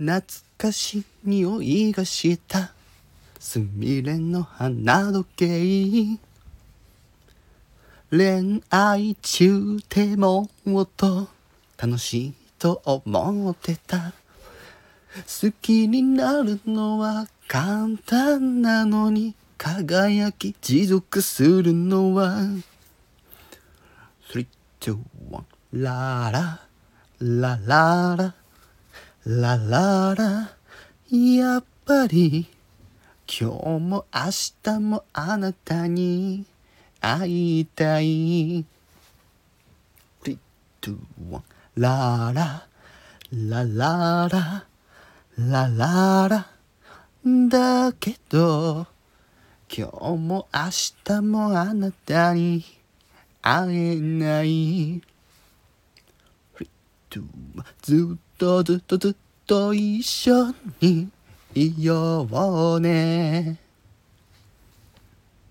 懐かしい匂いがした。すみれの花時計恋愛中でもっと楽しいと思ってた。好きになるのは簡単なのに輝き持続するのは。3、2、1ラララララ。ラララ、やっぱり、今日も明日もあなたに会いたい。3、2、1、ララ、ラララ、ラララ、だけど、今日も明日もあなたに会えない。ずっととずっとずっと一緒にいようね。